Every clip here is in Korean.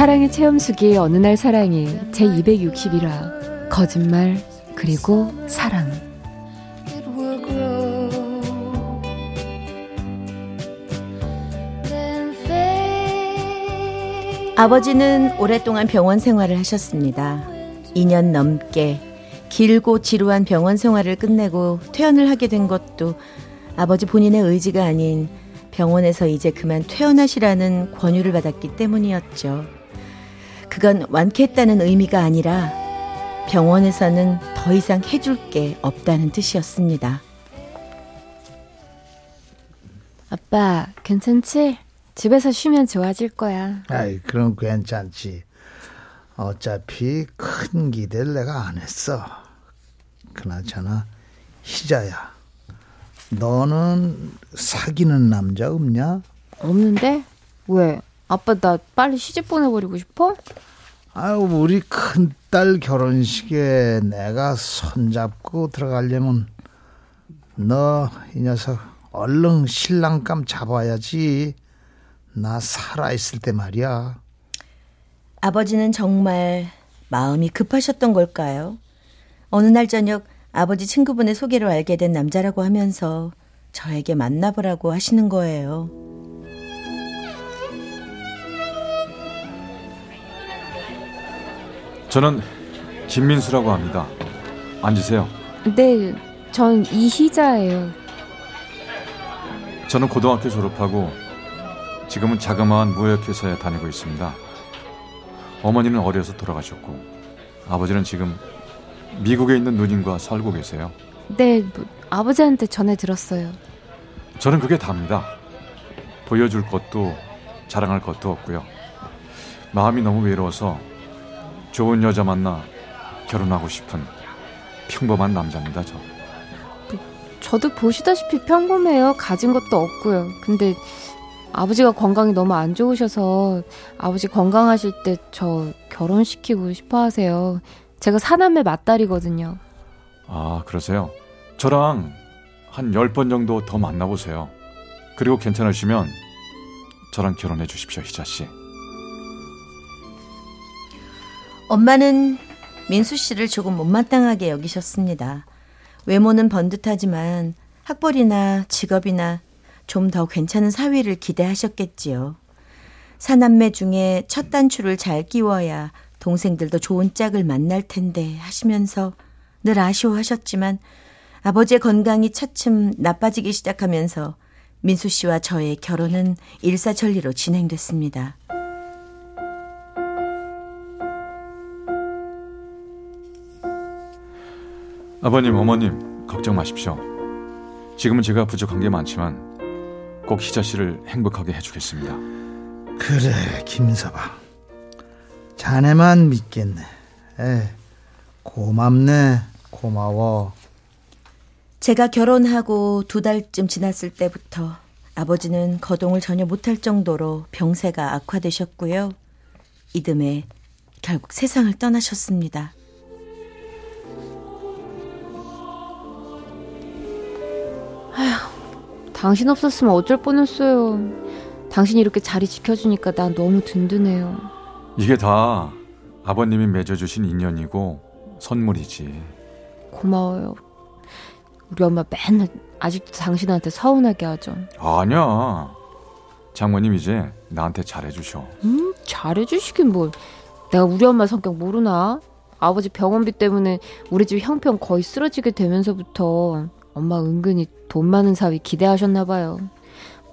사랑의 체험수기 어느 날 사랑이 제 261화 거짓말 그리고 사랑 아버지는 오랫동안 병원 생활을 하셨습니다. 2년 넘게 길고 지루한 병원 생활을 끝내고 퇴원을 하게 된 것도 아버지 본인의 의지가 아닌 병원에서 이제 그만 퇴원하시라는 권유를 받았기 때문이었죠. 그건 완쾌했다는 의미가 아니라 병원에서는 더 이상 해줄 게 없다는 뜻이었습니다. 아빠, 괜찮지? 집에서 쉬면 좋아질 거야. 아이, 그럼 괜찮지. 어차피 큰 기대를 내가 안 했어. 그나저나, 희자야. 너는 사귀는 남자 없냐? 없는데? 왜? 아빠 나 빨리 시집 보내버리고 싶어? 아유 우리 큰 딸 결혼식에 내가 손잡고 들어가려면 너 이 녀석 얼른 신랑감 잡아야지 나 살아있을 때 말이야 아버지는 정말 마음이 급하셨던 걸까요? 어느 날 저녁 아버지 친구분의 소개로 알게 된 남자라고 하면서 저에게 만나보라고 하시는 거예요. 저는 김민수라고 합니다. 앉으세요. 네, 전 이희자예요. 저는 고등학교 졸업하고 지금은 자그마한 무역회사에 다니고 있습니다. 어머니는 어려서 돌아가셨고 아버지는 지금 미국에 있는 누님과 살고 계세요. 네, 뭐, 아버지한테 전해 들었어요. 저는 그게 답니다. 보여줄 것도 자랑할 것도 없고요. 마음이 너무 외로워서 좋은 여자 만나 결혼하고 싶은 평범한 남자입니다, 저. 저도 보시다시피 평범해요. 가진 것도 없고요. 근데 아버지가 건강이 너무 안 좋으셔서 아버지 건강하실 때 저 결혼시키고 싶어 하세요. 제가 사남매 맞딸이거든요. 아, 그러세요? 저랑 한 10번 정도 더 만나보세요. 그리고 괜찮으시면 저랑 결혼해 주십시오, 희자씨. 엄마는 민수 씨를 조금 못마땅하게 여기셨습니다. 외모는 번듯하지만 학벌이나 직업이나 좀 더 괜찮은 사위를 기대하셨겠지요. 사남매 중에 첫 단추를 잘 끼워야 동생들도 좋은 짝을 만날 텐데 하시면서 늘 아쉬워하셨지만 아버지의 건강이 차츰 나빠지기 시작하면서 민수 씨와 저의 결혼은 일사천리로 진행됐습니다. 아버님, 어머님, 걱정 마십시오. 지금은 제가 부족한 게 많지만 꼭 희자 씨를 행복하게 해주겠습니다. 그래, 김서방. 자네만 믿겠네. 에, 고맙네, 고마워. 제가 결혼하고 두 달쯤 지났을 때부터 아버지는 거동을 전혀 못할 정도로 병세가 악화되셨고요. 이듬해 결국 세상을 떠나셨습니다. 당신 없었으면 어쩔 뻔했어요. 당신이 이렇게 자리 지켜주니까 난 너무 든든해요. 이게 다 아버님이 맺어주신 인연이고 선물이지. 고마워요. 우리 엄마 맨날 아직도 당신한테 서운하게 하죠. 아니야. 장모님 이제 나한테 잘해주셔. 음, 잘해주시긴 뭘. 내가 우리 엄마 성격 모르나? 아버지 병원비 때문에 우리 집 형편 거의 쓰러지게 되면서부터 엄마 은근히 돈 많은 사위 기대하셨나 봐요.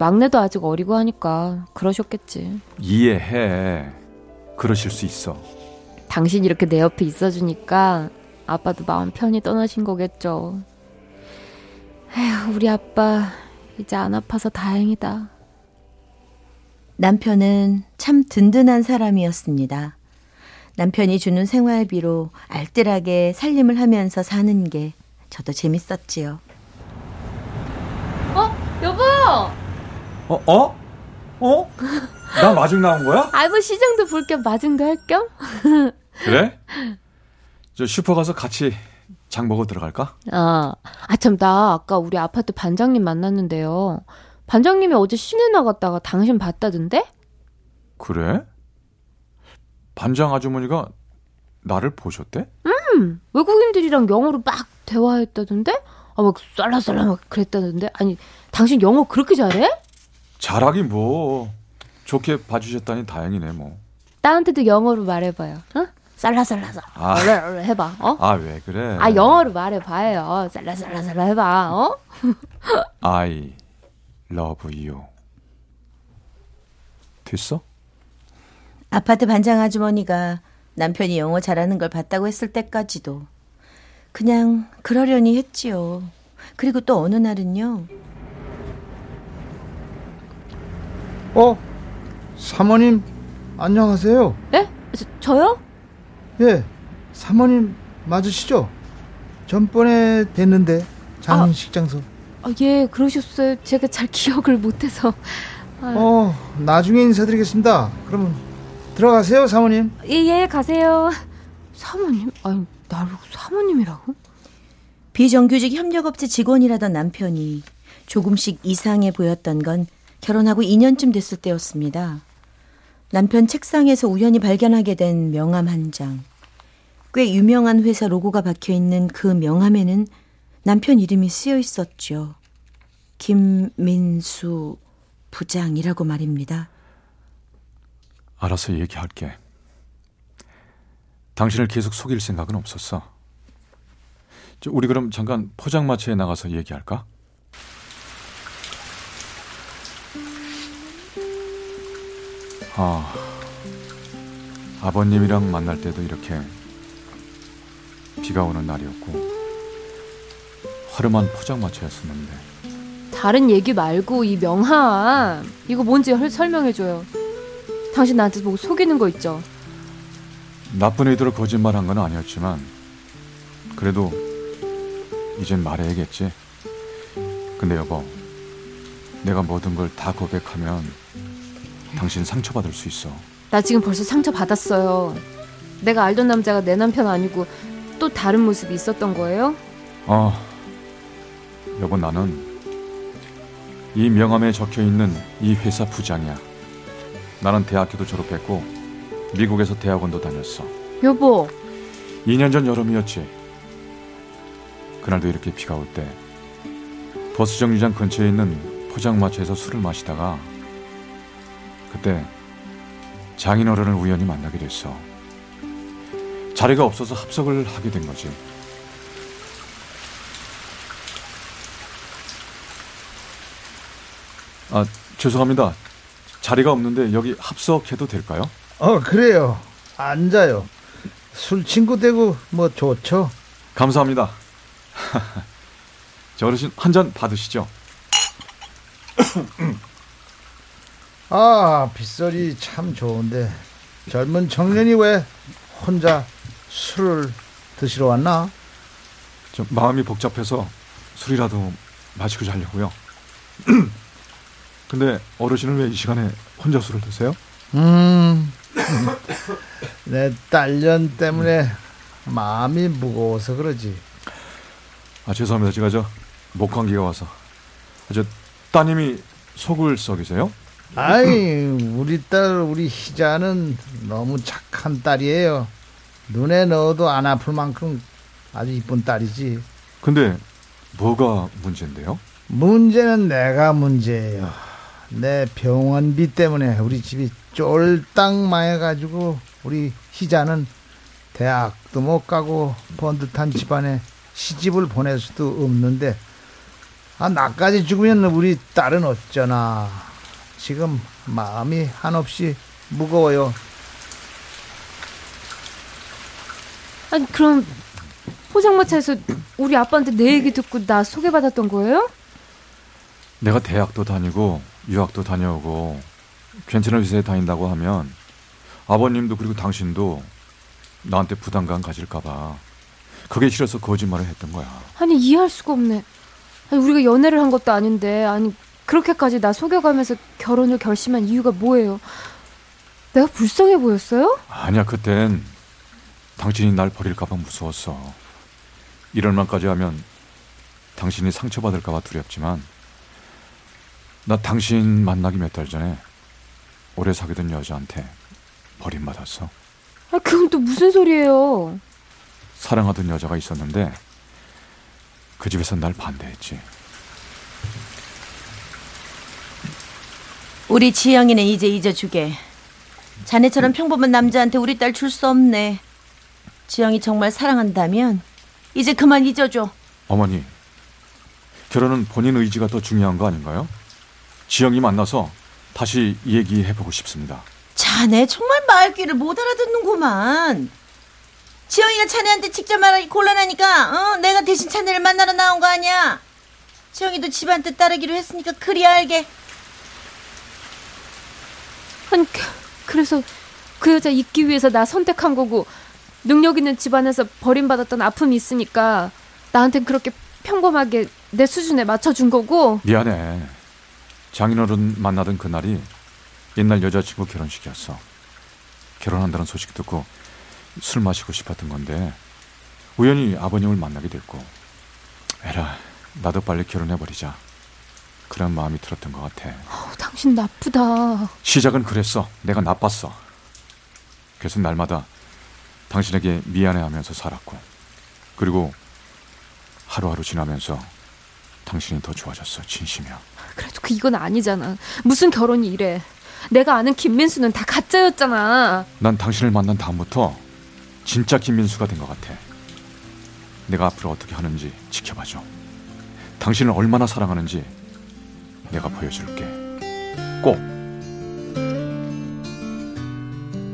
막내도 아직 어리고 하니까 그러셨겠지. 이해해. 그러실 수 있어. 당신 이렇게 내 옆에 있어주니까 아빠도 마음 편히 떠나신 거겠죠. 에휴, 우리 아빠 이제 안 아파서 다행이다. 남편은 참 든든한 사람이었습니다. 남편이 주는 생활비로 알뜰하게 살림을 하면서 사는 게 저도 재밌었지요. 어? 어? 어? 어? 나 마중 나온 거야? 아이 뭐 시장도 볼 겸 마중도 할 겸? 그래? 저 슈퍼 가서 같이 장 보고 들어갈까? 아, 아 참 나 아까 우리 아파트 반장님 만났는데요. 반장님이 어제 시내 나갔다가 당신 봤다던데? 그래? 반장 아주머니가 나를 보셨대? 음, 외국인들이랑 영어로 막 대화했다던데? 아, 막 쌀라쌀라 막 그랬다던데? 아니, 당신 영어 그렇게 잘해? 잘하긴 뭐 좋게 봐주셨다니 다행이네 뭐. 나한테도 영어로 말해봐요. 어? 쌀라쌀라쌀. 아. 얼른 얼른 해봐. 어? 아 왜 그래? 아 영어로 말해봐요. 쌀라쌀라쌀라 해봐. 어? I love you. 됐어? 아파트 반장 아주머니가 남편이 영어 잘하는 걸 봤다고 했을 때까지도 그냥 그러려니 했지요. 그리고 또 어느 날은요. 어? 사모님 안녕하세요. 예? 저, 저요? 예, 사모님 맞으시죠? 전번에 뵀는데 장식 장소. 아, 예, 그러셨어요. 제가 잘 기억을 못해서. 아, 어, 나중에 인사드리겠습니다. 그러면 들어가세요, 사모님. 예, 예, 가세요. 사모님? 아니, 나를 사모님이라고? 비정규직 협력업체 직원이라던 남편이 조금씩 이상해 보였던 건 결혼하고 2년쯤 됐을 때였습니다. 남편 책상에서 우연히 발견하게 된 명함 한 장. 꽤 유명한 회사 로고가 박혀 있는 그 명함에는 남편 이름이 쓰여 있었죠. 김민수 부장이라고 말입니다. 알아서 얘기할게. 당신을 계속 속일 생각은 없었어. 저, 우리 그럼 잠깐 포장마차에 나가서 얘기할까? 아, 아버님이랑 만날 때도 이렇게 비가 오는 날이었고 허름한 포장마차였었는데 다른 얘기 말고 이 명함. 이거 뭔지 헐- 설명해줘요. 당신 나한테 뭐 속이는 거 있죠? 나쁜 의도로 거짓말한 건 아니었지만 그래도 이젠 말해야겠지. 근데 여보, 내가 모든 걸 다 고백하면 당신 상처받을 수 있어. 나 지금 벌써 상처 받았어요. 내가 알던 남자가 내 남편 아니고 또 다른 모습이 있었던 거예요? 어, 여보 나는 이 명함에 적혀 있는 이 회사 부장이야. 나는 대학교도 졸업했고 미국에서 대학원도 다녔어. 여보, 2년 전 여름이었지. 그날도 이렇게 비가 올 때 버스 정류장 근처에 있는 포장마차에서 술을 마시다가 그때 장인어른을 우연히 만나게 됐어. 자리가 없어서 합석을 하게 된 거지. 아, 죄송합니다. 자리가 없는데 여기 합석해도 될까요? 어, 그래요. 앉아요. 술 친구 되고 뭐 좋죠. 감사합니다. 저 어르신 한 잔 받으시죠. 아, 빗소리 참 좋은데 젊은 청년이 왜 혼자 술을 드시러 왔나? 저 마음이 복잡해서 술이라도 마시고 자려고요. 근데 어르신은 왜 이 시간에 혼자 술을 드세요? 음, 내 딸년 때문에 마음이 무거워서 그러지. 아 죄송합니다. 제가 저 목감기가 와서 아, 저 따님이 속을 썩이세요? 아이, 우리 딸, 우리 희자는 너무 착한 딸이에요. 눈에 넣어도 안 아플 만큼 아주 이쁜 딸이지. 근데 뭐가 문제인데요? 문제는 내가 문제예요. 내 병원비 때문에 우리 집이 쫄딱 망해가지고 우리 희자는 대학도 못 가고 번듯한 집안에 시집을 보낼 수도 없는데 아 나까지 죽으면 우리 딸은 어쩌나 지금 마음이 한없이 무거워요. 아니 그럼 포장마차에서 우리 아빠한테 내 얘기 듣고 나 소개받았던 거예요? 내가 대학도 다니고 유학도 다녀오고 괜찮은 회사에 다닌다고 하면 아버님도 그리고 당신도 나한테 부담감 가질까봐 그게 싫어서 거짓말을 했던 거야. 아니 이해할 수가 없네. 아니 우리가 연애를 한 것도 아닌데 아니 그렇게까지 나 속여가면서 결혼을 결심한 이유가 뭐예요? 내가 불쌍해 보였어요? 아니야 그땐 당신이 날 버릴까봐 무서웠어. 이럴 만까지 하면 당신이 상처받을까봐 두렵지만 나 당신 만나기 몇 달 전에 오래 사귀던 여자한테 버림받았어. 아 그건 또 무슨 소리예요? 사랑하던 여자가 있었는데 그 집에서 날 반대했지. 우리 지영이는 이제 잊어주게. 자네처럼 평범한 남자한테 우리 딸 줄 수 없네. 지영이 정말 사랑한다면 이제 그만 잊어줘. 어머니, 결혼은 본인 의지가 더 중요한 거 아닌가요? 지영이 만나서 다시 얘기해보고 싶습니다. 자네 정말 말귀를 못 알아듣는구만. 지영이가 자네한테 직접 말하기 곤란하니까 어? 내가 대신 자네를 만나러 나온 거 아니야. 지영이도 집안 뜻 따르기로 했으니까 그리 알게. 아니 그- 그래서 그 여자 잊기 위해서 나 선택한 거고 능력 있는 집안에서 버림받았던 아픔이 있으니까 나한텐 그렇게 평범하게 내 수준에 맞춰준 거고 미안해. 장인어른 만나던 그날이 옛날 여자친구 결혼식이었어. 결혼한다는 소식 듣고 술 마시고 싶었던 건데 우연히 아버님을 만나게 됐고 에라 나도 빨리 결혼해버리자. 그런 마음이 들었던 것 같아. 어, 당신 나쁘다. 시작은 그랬어. 내가 나빴어. 그래서 날마다 당신에게 미안해하면서 살았고, 그리고 하루하루 지나면서 당신이 더 좋아졌어. 진심이야. 그래도 그 이건 아니잖아. 무슨 결혼이 이래. 내가 아는 김민수는 다 가짜였잖아. 난 당신을 만난 다음부터 진짜 김민수가 된 것 같아. 내가 앞으로 어떻게 하는지 지켜봐줘. 당신을 얼마나 사랑하는지 내가 보여줄게. 꼭.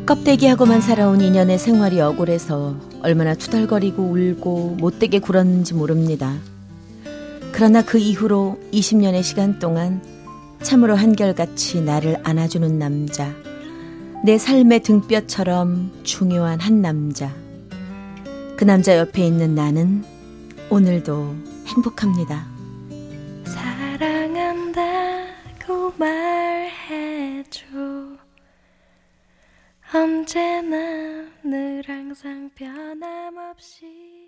껍데기하고만 살아온 인연의 생활이 억울해서 얼마나 투덜거리고 울고 못되게 굴었는지 모릅니다. 그러나 그 이후로 20년의 시간 동안 참으로 한결같이 나를 안아주는 남자. 내 삶의 등뼈처럼 중요한 한 남자. 그 남자 옆에 있는 나는 오늘도 행복합니다. 사랑한다고 말해줘 언제나 늘 항상 변함없이